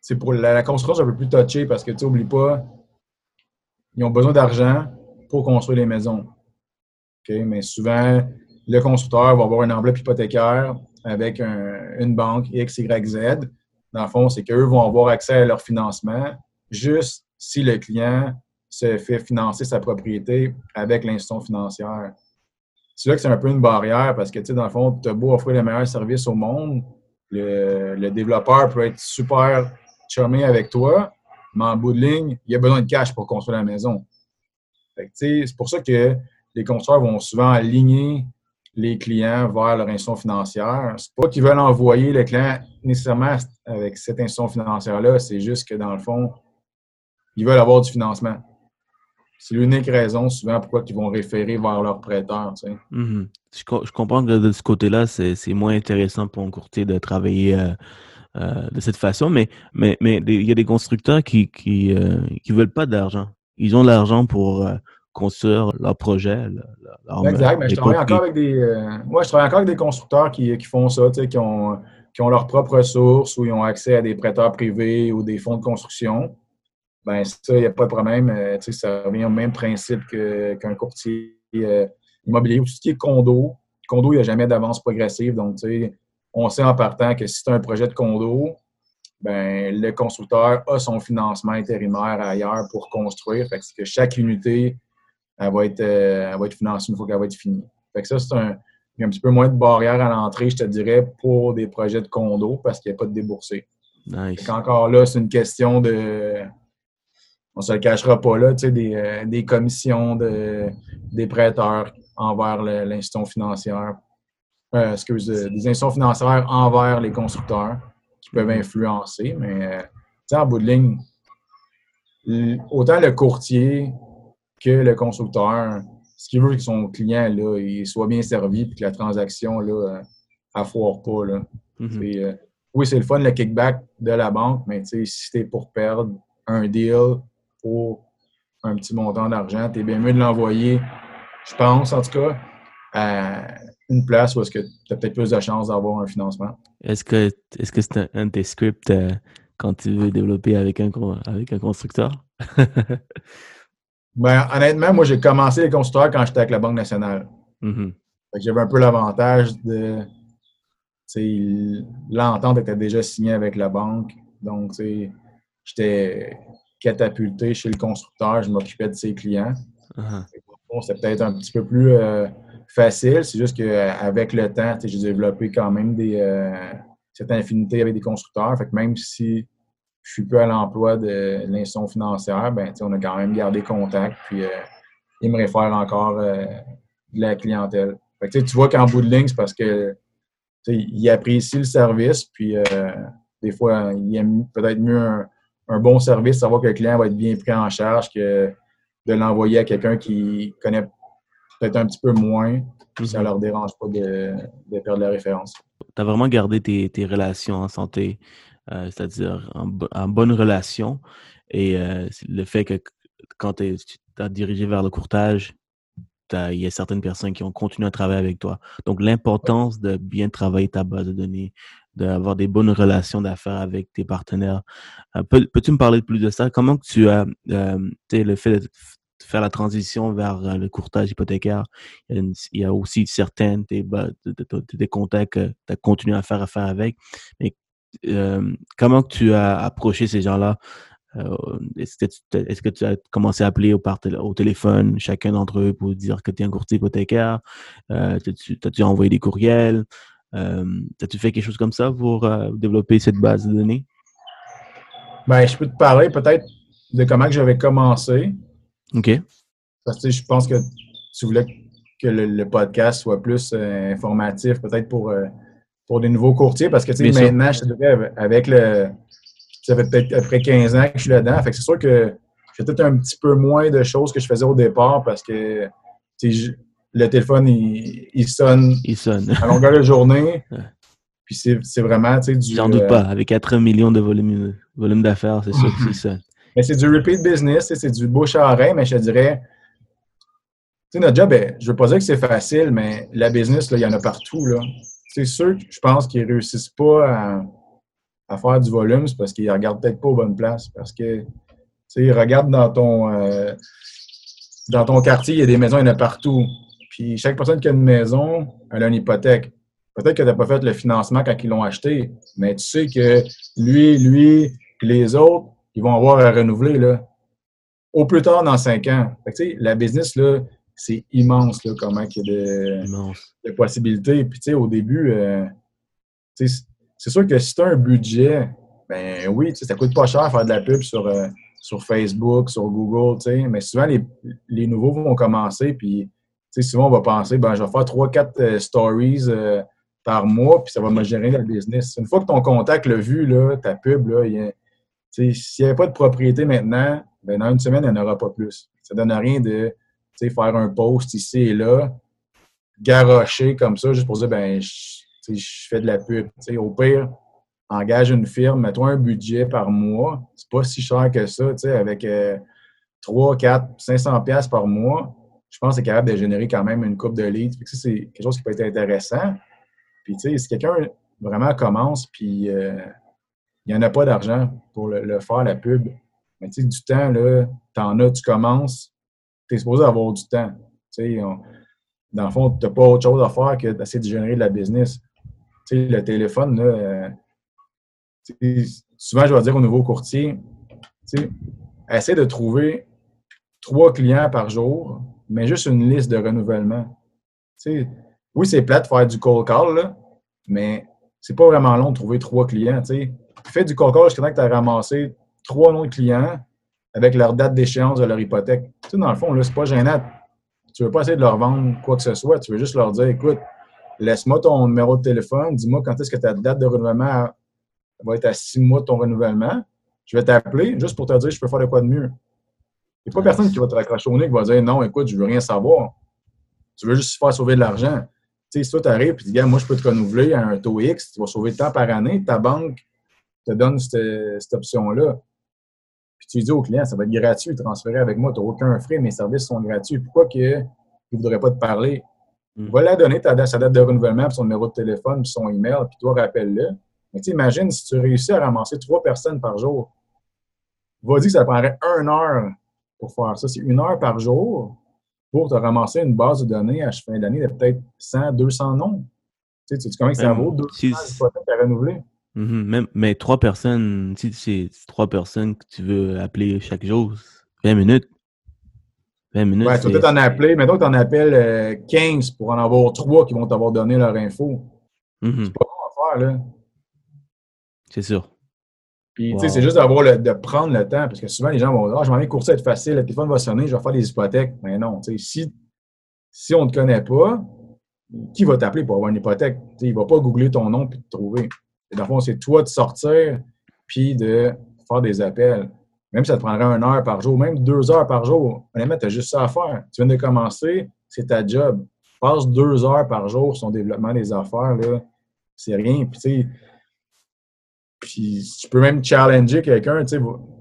c'est pour la, construction, c'est un peu plus touché parce que tu n'oublies pas, ils ont besoin d'argent pour construire les maisons. Mais souvent, le constructeur va avoir une enveloppe hypothécaire avec une banque X, Y, Z. Dans le fond, c'est qu'eux vont avoir accès à leur financement juste si le client se fait financer sa propriété avec l'institution financière. c'est là que c'est un peu une barrière parce que, tu sais, dans le fond, tu as beau offrir le meilleur service au monde, le, développeur peut être super charmé avec toi, mais en bout de ligne, il a besoin de cash pour construire la maison. c'est pour ça que les constructeurs vont souvent aligner les clients vers leur institution financière. C'est pas qu'ils veulent envoyer le client nécessairement avec cette institution financière-là, c'est juste que dans le fond, ils veulent avoir du financement. C'est l'unique raison souvent pourquoi ils vont référer vers leur prêteur. Mm-hmm. je, comprends que de ce côté-là, c'est moins intéressant pour un courtier de travailler euh, euh, de cette façon, mais mais mais il y a des constructeurs qui qui, euh, qui veulent pas d'argent. Ils ont l'argent pour construire leur projet. exact, mais je travaille encore avec des je travaille encore avec des constructeurs qui, qui font ça, qui ont qui ont leurs propres ressources ou ils ont accès à des prêteurs privés ou des fonds de construction ben ça, il n'y a pas de problème. Euh, ça revient au même principe qu'un courtier euh, immobilier. Tout ce qui est condo, condo, il n'y a jamais d'avance progressive. Donc, on sait en partant que si c'est un projet de condo, ben, le constructeur a son financement intérimaire ailleurs pour construire. Fait que, chaque unité, elle va, être, euh, elle va être financée une fois qu'elle va être finie. Fait que ça, c'est un, un petit peu moins de barrière à l'entrée, je te dirais, pour des projets de condo parce qu'il n'y a pas de déboursé. Nice. Encore là, c'est une question de on se le cachera pas là, tu sais, des, euh, des commissions de, des prêteurs envers l'institution financière. Euh, excuse, des institutions financières envers les constructeurs qui peuvent influencer, mais euh, tu sais, en bout de ligne, autant le courtier que le constructeur, ce qu'il veut que son client là, il soit bien servi et que la transaction là, ne foire pas. Là. Mm-hmm. oui, c'est le fun, le kickback de la banque, mais si tu es pour perdre un deal pour un petit montant d'argent, tu es bien mieux de l'envoyer, je pense en tout cas, à une place où est-ce que tu as peut-être plus de chances d'avoir un financement. Est-ce que est-ce que c'est un, de tes scripts euh, quand tu veux développer avec un, avec un constructeur? ben, honnêtement, moi, j'ai commencé les constructeurs quand j'étais avec la Banque nationale. Mm-hmm. J'avais un peu l'avantage de. L'entente était déjà signée avec la banque. Donc, j'étais catapulté chez le constructeur, je m'occupais de ses clients. C'est peut-être un petit peu plus euh, facile. C'est juste qu'avec le temps, j'ai développé quand même des, euh, cette infinité avec des constructeurs. Fait que même si je suis peu à l'emploi de l'institution financière, ben, on a quand même gardé contact. Puis euh, il me réfère encore de la clientèle. Fait que, tu vois qu'en bout de ligne, c'est parce que il apprécie le service. Puis des fois, il aime peut-être mieux un un bon service, savoir que le client va être bien pris en charge que de l'envoyer à quelqu'un qui connaît peut-être un petit peu moins, puis ça ne leur dérange pas de, perdre la référence. Tu as vraiment gardé tes, relations en santé, euh, c'est-à-dire en, bonne relation. Et euh, le fait que quand tu as dirigé vers le courtage, il y a certaines personnes qui ont continué à travailler avec toi. Donc, l'importance de bien travailler ta base de données, d'avoir des bonnes relations d'affaires avec tes partenaires. Euh, peux-tu me parler plus de ça? Comment tu as euh, le fait de faire la transition vers euh, le courtage hypothécaire? Il y a, aussi certains des, contacts que tu as continué à faire affaire avec. Mais comment tu as approché ces gens-là? Est-ce que, tu as commencé à appeler au, téléphone chacun d'entre eux pour dire que tu es un courtier hypothécaire? As-tu envoyé des courriels? Euh, as-tu fait quelque chose comme ça pour euh, développer cette base de données? Ben, je peux te parler peut-être de comment j'avais commencé. OK. Parce que je pense que tu voulais que le, podcast soit plus euh, informatif, peut-être pour, pour des nouveaux courtiers, parce que tu sais, maintenant, je dirais, avec le. Ça fait peut-être après 15 ans que je suis là-dedans. Fait que c'est sûr que j'ai peut-être un petit peu moins de choses que je faisais au départ parce que le téléphone, il, sonne, il sonne à longueur de journée. Puis c'est vraiment, tu sais, du... J'en doute pas. Euh, avec 4 millions de volume, volume d'affaires, c'est sûr que c'est ça. Mais c'est du repeat business, c'est du bouche à oreille, mais je te dirais... Tu sais, notre job, je ne veux pas dire que c'est facile, mais la business, il y en a partout, là. C'est sûr que je pense qu'ils ne réussissent pas à, faire du volume, c'est parce qu'ils ne regardent peut-être pas aux bonnes places. Parce que, tu sais, ils regardent dans ton... Euh, dans ton quartier, il y a des maisons, il y en a partout. Puis chaque personne qui a une maison, elle a une hypothèque. Peut-être que tu n'as pas fait le financement quand ils l'ont acheté, mais tu sais que lui, lui, et les autres, ils vont avoir à renouveler là, au plus tard dans cinq ans. Fait que, la business, là, c'est immense, là, comment il y a de, possibilités. Puis, tu sais, au début, euh, tu sais, c'est sûr que si tu as un budget, ben oui, tu sais, ça coûte pas cher faire de la pub sur, euh, sur Facebook, sur Google, tu sais, mais souvent, les, les nouveaux vont commencer, puis, souvent, on va penser, ben, je vais faire 3-4 stories euh, par mois, puis ça va me générer le business. Une fois que ton contact l'a vu, là, ta pub, là, s'il n'y avait pas de propriété maintenant, ben, dans une semaine, il n'y en aura pas plus. Ça donne rien de faire un post ici et là, garrocher comme ça, juste pour dire, ben, je, fais de la pub. Au pire, engage une firme, mets-toi un budget par mois. C'est pas si cher que ça, avec euh, 3, 4, 500 pièces par mois. Je pense que c'est capable de générer quand même une coupe de leads. Ça, c'est quelque chose qui peut être intéressant. Puis, tu sais, si quelqu'un vraiment commence, puis euh, il n'y en a pas d'argent pour le, faire, la pub, mais tu sais, du temps, là, t'en as, tu commences, tu es supposé avoir du temps. Tu sais, dans le fond, tu n'as pas autre chose à faire que d'essayer de générer de la business. Tu sais, le téléphone, souvent, je vais dire au nouveau courtier, tu sais, essaie de trouver trois clients par jour, mais juste une liste de renouvellement. Oui, c'est plate de faire du cold call, là, mais c'est pas vraiment long de trouver trois clients. Tu. Fais du cold call jusqu'à temps que tu as ramassé trois noms de clients avec leur date d'échéance de leur hypothèque. Dans le fond, là, c'est pas gênant. Tu veux pas essayer de leur vendre quoi que ce soit. Tu veux juste leur dire, écoute, laisse-moi ton numéro de téléphone, dis-moi quand est-ce que ta date de renouvellement va être à six mois de ton renouvellement. Je vais t'appeler juste pour te dire, je peux faire de quoi de mieux. Il n'y a pas personne qui va te raccrocher au nez qui va dire, non, écoute, je veux rien savoir. Tu veux juste faire sauver de l'argent. Tu sais, si toi, tu arrives et tu dis, moi, je peux te renouveler à un taux X, tu vas sauver de temps par année, ta banque te donne cette, cette option-là. Puis tu dis au client, ça va être gratuit, transférer avec moi, tu n'as aucun frais, mes services sont gratuits. Pourquoi que ne voudrait pas te parler? Mm. Va la donner ta date, sa date de renouvellement, puis son numéro de téléphone, puis son email, puis toi, rappelle-le. Mais tu sais, imagine si tu réussis à ramasser trois personnes par jour. Va dire que ça prendrait une heure pour faire ça. C'est une heure par jour pour te ramasser une base de données à fin d'année de peut-être 100, 200 noms. Tu sais, tu que ça vaut? 200 si- à renouveler. Mhm, même, mais trois personnes, si c'est trois personnes que tu veux appeler chaque jour, 20 minutes. 20 minutes. Ouais, tu vas c'est- peut-être en appeler. Mettons que tu en appelles euh, 15 pour en avoir trois qui vont t'avoir donné leur info. Mhm, C'est pas bon à faire, là. c'est sûr. Puis, tu sais, c'est juste d'avoir le, de prendre le temps, parce que souvent, les gens vont dire, ah, je m'en vais courser, être facile, le téléphone va sonner, je vais faire des hypothèques. Mais non, tu sais, si, si on ne te connaît pas, qui va t'appeler pour avoir une hypothèque? Tu sais, il ne va pas googler ton nom puis te trouver. Et dans le fond, c'est toi de sortir puis de faire des appels. Même si ça te prendrait une heure par jour, même deux heures par jour, honnêtement, tu as juste ça à faire. Tu viens de commencer, c'est ta job. Passe deux heures par jour sur son développement des affaires, là, c'est rien. Puis, tu sais, puis tu peux même challenger quelqu'un, tu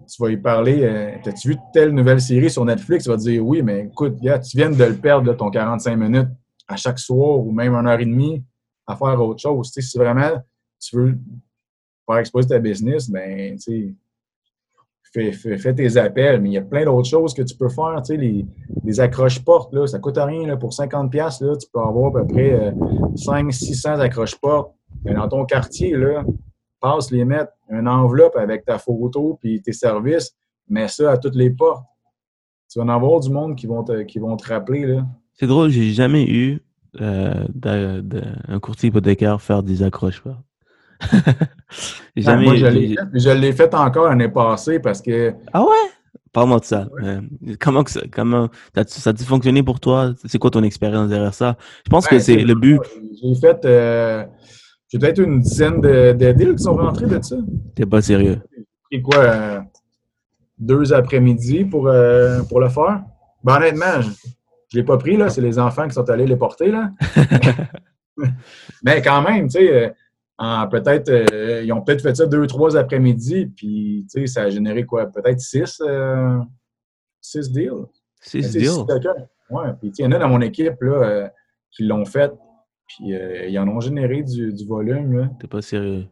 tu vas lui parler, euh, t'as-tu vu telle nouvelle série sur Netflix? Il va te dire oui, mais écoute, tu viens de le perdre, ton 45 minutes à chaque soir ou même une heure et demie à faire autre chose. Si vraiment tu veux faire exposer ta business, ben, tu fais, tes appels, mais il y a plein d'autres choses que tu peux faire. Tu les, accroches-portes, là, ça coûte rien. Là, pour 50$, piastres, là, tu peux avoir à peu près 500-600 accroches-portes. Dans ton quartier, là, passe les mettre une enveloppe avec ta photo puis tes services, mets ça à toutes les portes. Tu vas en avoir du monde qui vont te, qui vont te rappeler. Là. C'est drôle, j'ai jamais eu euh, de- de- un courtier hypothécaire faire des accroches. Ah, jamais moi, je l'ai fait, je l'ai fait encore l'année passée parce que Ah ouais? Parle-moi de ça. Euh, comment que ça, comment, ça, ça a-t-il fonctionné pour toi? C'est quoi ton expérience derrière ça? Je pense que Ben, c'est le but. J'ai fait euh, j'ai peut-être une dizaine de, de deals qui sont rentrés de ça. T'es pas sérieux. J'ai pris quoi euh, deux après-midi pour, euh, pour le faire? Ben, honnêtement, je ne l'ai pas pris, là. C'est les enfants qui sont allés les porter, là. Mais quand même, tu sais, euh, peut-être, ils ont peut-être fait ça deux, trois après-midi, puis, tu sais, ça a généré quoi? Peut-être six, six deals. C'est Mais ce tu sais, deal. si quelqu'un- Ouais, puis il y en a dans mon équipe, là, qui l'ont fait, puis euh, ils en ont généré du, du volume, là. T'es pas sérieux.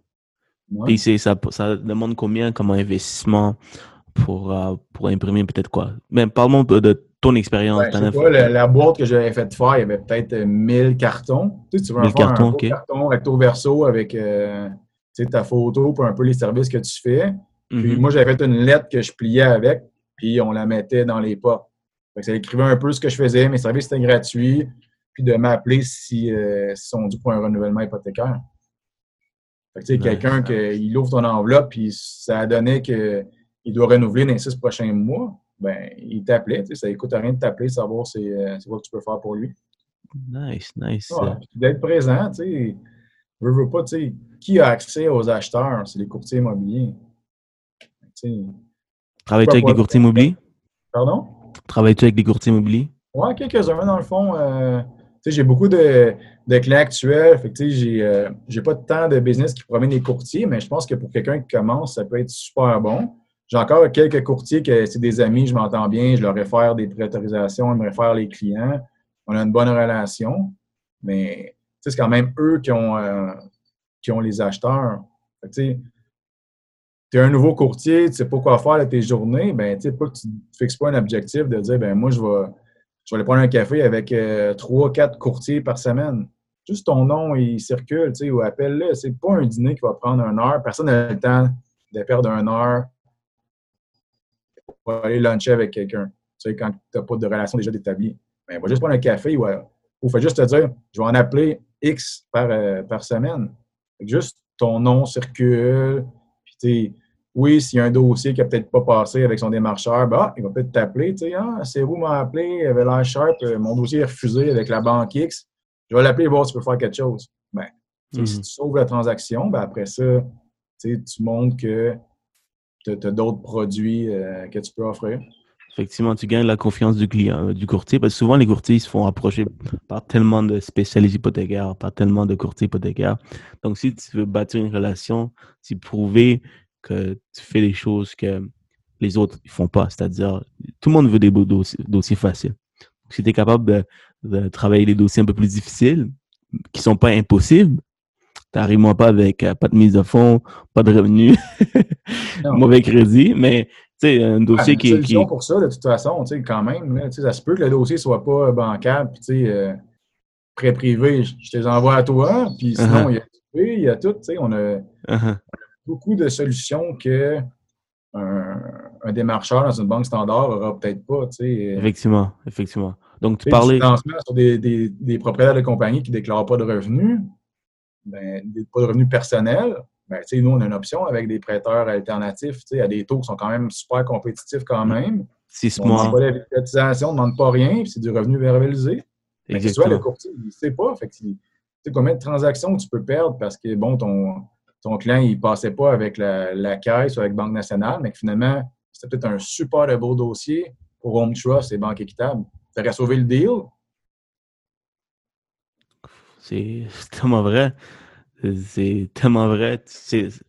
Ouais. Puis c'est, ça, ça demande combien comme investissement pour, euh, pour imprimer peut-être quoi? Mais parle-moi un peu de ton expérience. Ouais, je t'en sais as pas, fait- la, la boîte que j'avais fait faire, il y avait peut-être euh, 1000 cartons. Tu sais, tu veux 1000 faire cartons, un beau ok. carton recto verso avec euh, tu sais, ta photo pour un peu les services que tu fais. Puis Mhm. moi, j'avais fait une lettre que je pliais avec, puis on la mettait dans les portes. ça écrivait un peu ce que je faisais, mes services étaient gratuits, puis de m'appeler si, euh, si sont dû pour un renouvellement hypothécaire. Fait que, tu sais, quelqu'un qui ouvre ton enveloppe, puis ça a donné qu'il doit renouveler dans les six prochains mois, ben, il t'appelait. Tu sais, ça coûte rien de t'appeler, savoir c'est euh, quoi que tu peux faire pour lui. Nice, nice. D'être présent, tu sais. Veux, veux pas, tu sais, qui a accès aux acheteurs? C'est les courtiers immobiliers. Travailles-tu avec les courtiers immobiliers? Pardon? Travailles-tu avec les courtiers immobiliers? Oui, quelques-uns, dans le fond. Euh, j'ai beaucoup de, de, clients actuels. Fait que, euh, j'ai pas tant de business qui provient des courtiers, mais je pense que pour quelqu'un qui commence, ça peut être super bon. J'ai encore quelques courtiers que c'est des amis, je m'entends bien, je leur réfère des préautorisations, ils me réfèrent les clients. On a une bonne relation, mais c'est quand même eux qui ont, euh, qui ont les acheteurs. Tu es un nouveau courtier, tu sais pas quoi faire de tes journées, ben, tu ne fixes pas un objectif de dire, ben moi, je vais, je vais aller prendre un café avec euh, trois, quatre courtiers par semaine. Juste ton nom, il circule, tu sais, ou appelle-le. C'est pas un dîner qui va prendre une heure. Personne n'a le temps de perdre une heure pour aller luncher avec quelqu'un. Tu sais, quand tu n'as pas de relation déjà établie. Ben, va juste prendre un café ou, ou fait juste te dire, je vais en appeler X par, euh, par semaine. juste ton nom circule. Puis, oui, s'il y a un dossier qui n'a peut-être pas passé avec son démarcheur, bah, il va peut-être t'appeler. Tu sais, ah, c'est vous m'a appelé, il avait l'air sharp, euh, mon dossier est refusé avec la banque X. Je vais l'appeler et voir si tu peux faire quelque chose. Ben, Si tu sauves la transaction, ben, après ça, tu montres que tu as, d'autres produits euh, que tu peux offrir. Effectivement, tu gagnes la confiance du client, euh, du courtier, parce que souvent les courtiers se font approcher par tellement de spécialistes hypothécaires, par tellement de courtiers hypothécaires. Donc, si tu veux bâtir une relation, si prouver que tu fais des choses que les autres ne font pas, c'est-à-dire tout le monde veut des dossiers, faciles. si tu es capable de, travailler des dossiers un peu plus difficiles, qui ne sont pas impossibles, t'arrives-moi pas avec euh, pas de mise de fonds, pas de revenus, mauvais crédit, mais sais, un dossier qui, qui. pour ça, de toute façon, quand même. Là, ça se peut que le dossier ne soit pas bancable, puis, tu sais, euh, prêt privé, je te les envoie à toi, puis sinon, uh-huh. il y a il y a tout, tu sais, on a, uh-huh. Beaucoup de solutions que un, démarcheur dans une banque standard n'aura peut-être pas, tu sais. Effectivement, effectivement. Donc, tu parlais. sur des, des, des, propriétaires de compagnie qui ne déclarent pas de revenus, ben, pas de revenus personnels, ben, nous, on a une option avec des prêteurs alternatifs à des taux qui sont quand même super compétitifs quand même. Six mois. On ne cotisation, on ne demande pas rien, puis c'est du revenu verbalisé. Mais tu vois, le courtier, il ne sait pas. Fait tu sais combien de transactions tu peux perdre parce que, bon, ton, ton client, il ne passait pas avec la, caisse ou avec Banque nationale, mais que finalement, c'était peut-être un super beau dossier pour Home Trust et Banque Équitable. Tu aurais sauvé le deal? C'est tellement vrai. C'est tellement vrai.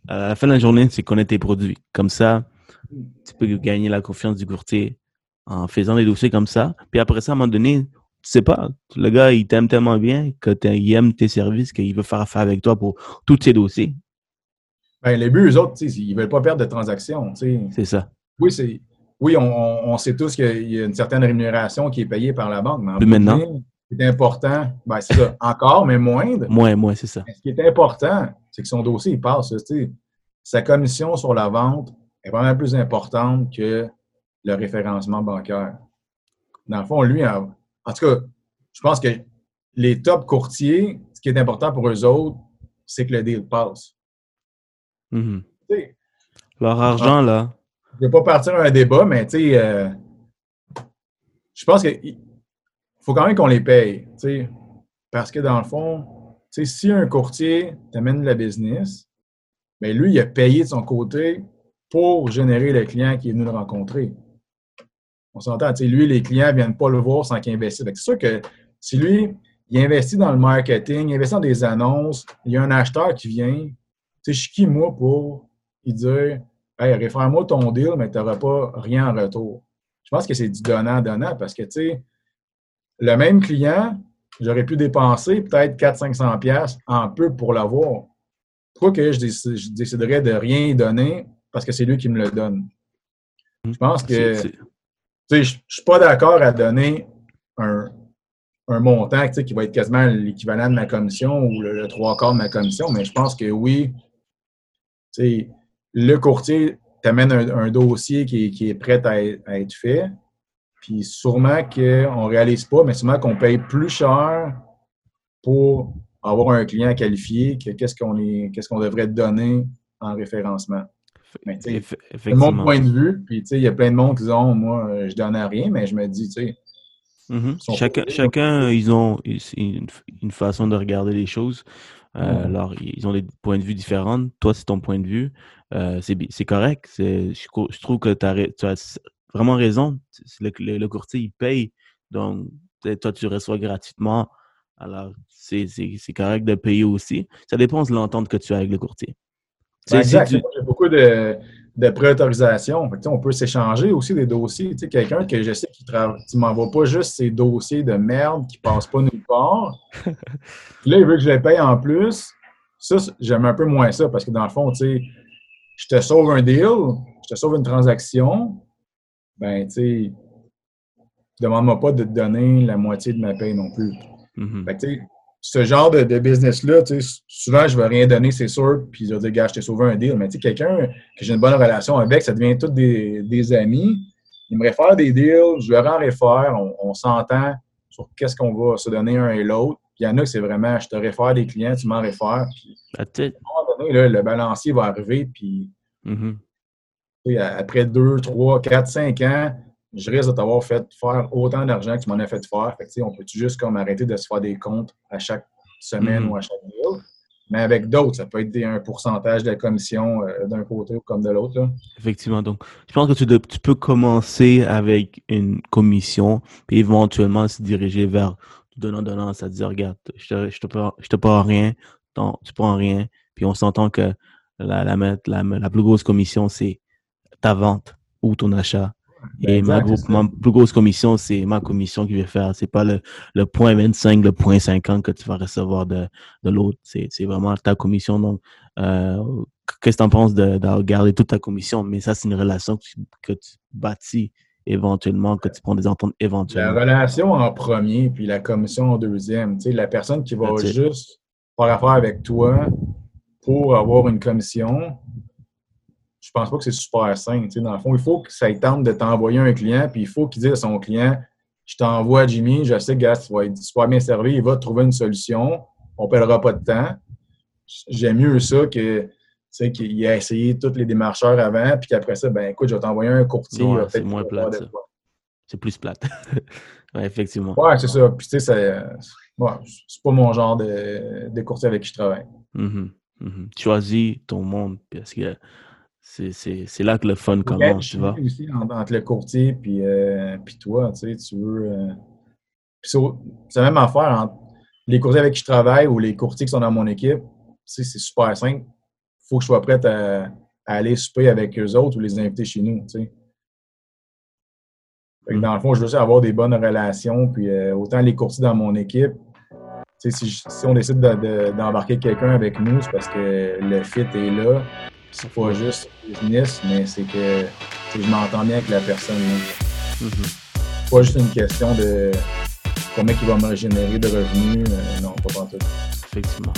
À la fin de la journée, c'est connaître tes produits. Comme ça, tu peux gagner la confiance du courtier en faisant des dossiers comme ça. Puis après ça, à un moment donné, tu sais pas, le gars, il t'aime tellement bien qu'il aime tes services qu'il veut faire affaire avec toi pour tous tes dossiers. Ben, les buts, eux autres, ils ne veulent pas perdre de transactions. C'est ça. Oui, c'est. Oui, on, sait tous qu'il y a une certaine rémunération qui est payée par la banque. Mais maintenant, qui est important, ben c'est ça, encore, mais moindre. Moins, moins, c'est ça. ce qui est important, c'est que son dossier, il passe. Sa commission sur la vente est vraiment plus importante que le référencement bancaire. Dans le fond, lui, en, tout cas, je pense que les top courtiers, ce qui est important pour eux autres, c'est que le deal passe. Mm-hmm. Leur argent, là. Je ne vais pas partir à un débat, mais tu sais, euh, je pense que faut quand même qu'on les paye. Parce que dans le fond, si un courtier t'amène la business, bien lui, il a payé de son côté pour générer le client qui est venu le rencontrer. On s'entend, lui, les clients ne viennent pas le voir sans qu'il investisse. C'est sûr que si lui, il investit dans le marketing, il investit dans des annonces, il y a un acheteur qui vient, je suis qui, moi, pour lui dire Hey, réfère-moi ton deal, mais tu n'auras pas rien en retour. Je pense que c'est du donnant-donnant parce que, tu sais, le même client, j'aurais pu dépenser peut-être 400-500$ en peu pour l'avoir. Pourquoi que je, déciderais de rien donner parce que c'est lui qui me le donne? Je pense que je ne suis pas d'accord à donner un, montant qui va être quasiment l'équivalent de ma commission ou le, trois quarts de ma commission, mais je pense que oui, le courtier t'amène un, un, dossier qui, est prêt à, être fait, Puis sûrement qu'on ne réalise pas, mais sûrement qu'on paye plus cher pour avoir un client qualifié que qu'est-ce qu'on qu'est-ce qu'on devrait donner en référencement. Mais, c'est mon point de vue. Puis il y a plein de monde qui disent moi, euh, je donne rien, mais je me dis, tu sais. Mm-hmm. Chacun, chacun, ils ont une, une, façon de regarder les choses. Euh, alors, ils ont des points de vue différents. Toi, c'est ton point de vue. Euh, c'est correct. Je, je, trouve que tu as vraiment raison. Le, le, courtier, il paye. Donc, toi, tu reçois gratuitement. Alors, c'est correct de payer aussi. Ça dépend de l'entente que tu as avec le courtier. Ben, exact. J'ai beaucoup de, de préautorisation. on peut s'échanger aussi des dossiers. Quelqu'un que je sais qui travaille, tu m'envoies pas juste ces dossiers de merde qui passent pas nulle part. là, il veut que je les paye en plus. Ça, j'aime un peu moins ça parce que dans le fond, tu sais, je te sauve un deal, je te sauve une transaction, ben, tu sais, demande-moi pas de te donner la moitié de ma paye non plus. Mm-hmm. tu sais, ce genre de, business-là, souvent, je ne vais rien donner, c'est sûr, puis je vais dire, gars, je t'ai sauvé un deal. Mais tu sais, quelqu'un que j'ai une bonne relation avec, ça devient tous des, amis. Il me réfère des deals, je leur en réfère, on, s'entend sur qu'est-ce qu'on va se donner un et l'autre. Puis il y en a que c'est vraiment, je te réfère des clients, tu m'en réfères. Puis, à un moment donné, le balancier va arriver, puis mm-hmm. après deux, trois, quatre, cinq ans, je risque de t'avoir fait faire autant d'argent que tu m'en as fait faire. Fait on peut juste comme arrêter de se faire des comptes à chaque semaine mm-hmm. ou à chaque deal? Mais avec d'autres, ça peut être un pourcentage de la commission euh, d'un côté ou comme de l'autre. Effectivement. Donc, je pense que tu, peux commencer avec une commission, puis éventuellement se diriger vers donnant-donnant, c'est-à-dire, regarde, je te, je te, je te prends rien, tu prends rien, puis on s'entend que la, la, la, la plus grosse commission, c'est ta vente ou ton achat et ma, plus grosse commission, c'est ma commission qui va faire. C'est pas le, le point 25, le point 50 que tu vas recevoir de, de l'autre. C'est vraiment ta commission. Donc, euh, qu'est-ce que tu en penses de, de, garder toute ta commission? Mais ça, c'est une relation que tu, bâtis éventuellement, que tu prends des ententes éventuellement. La relation en premier, puis la commission en deuxième. Tu sais, la personne qui va juste faire affaire avec toi pour avoir une commission, pense pas que c'est super simple. Dans le fond, il faut que ça tente de t'envoyer un client, puis il faut qu'il dise à son client Je t'envoie Jimmy, je sais que tu vas être super bien servi, il va trouver une solution, on ne perdra pas de temps. J'aime mieux ça que qu'il ait essayé tous les démarcheurs avant, puis qu'après ça, ben écoute, je vais t'envoyer un courtier. c'est moins plate. C'est plus plate. ouais, effectivement. Ouais, c'est ça. Puis tu sais, c'est pas mon genre de, de, courtier avec qui je travaille. Mm-hmm. Mm-hmm. Choisis ton monde parce que c'est là que le fun commence, tu vois. aussi entre le courtier puis, euh, puis toi, tu sais, tu veux. Euh, c'est la même affaire entre les courtiers avec qui je travaille ou les courtiers qui sont dans mon équipe. Tu sais, c'est super simple. Il faut que je sois prêt à, aller souper avec eux autres ou les inviter chez nous, tu sais. Mm. Dans le fond, je veux aussi avoir des bonnes relations. Puis euh, autant les courtiers dans mon équipe, si, si, on décide d'embarquer quelqu'un avec nous, c'est parce que le fit est là c'est pas juste business, mais c'est que je m'entends bien avec la personne. Mm-hmm. Pas juste une question de combien il va me générer de revenus. Euh, non, pas tout. Effectivement.